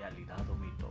Realidad o Mito,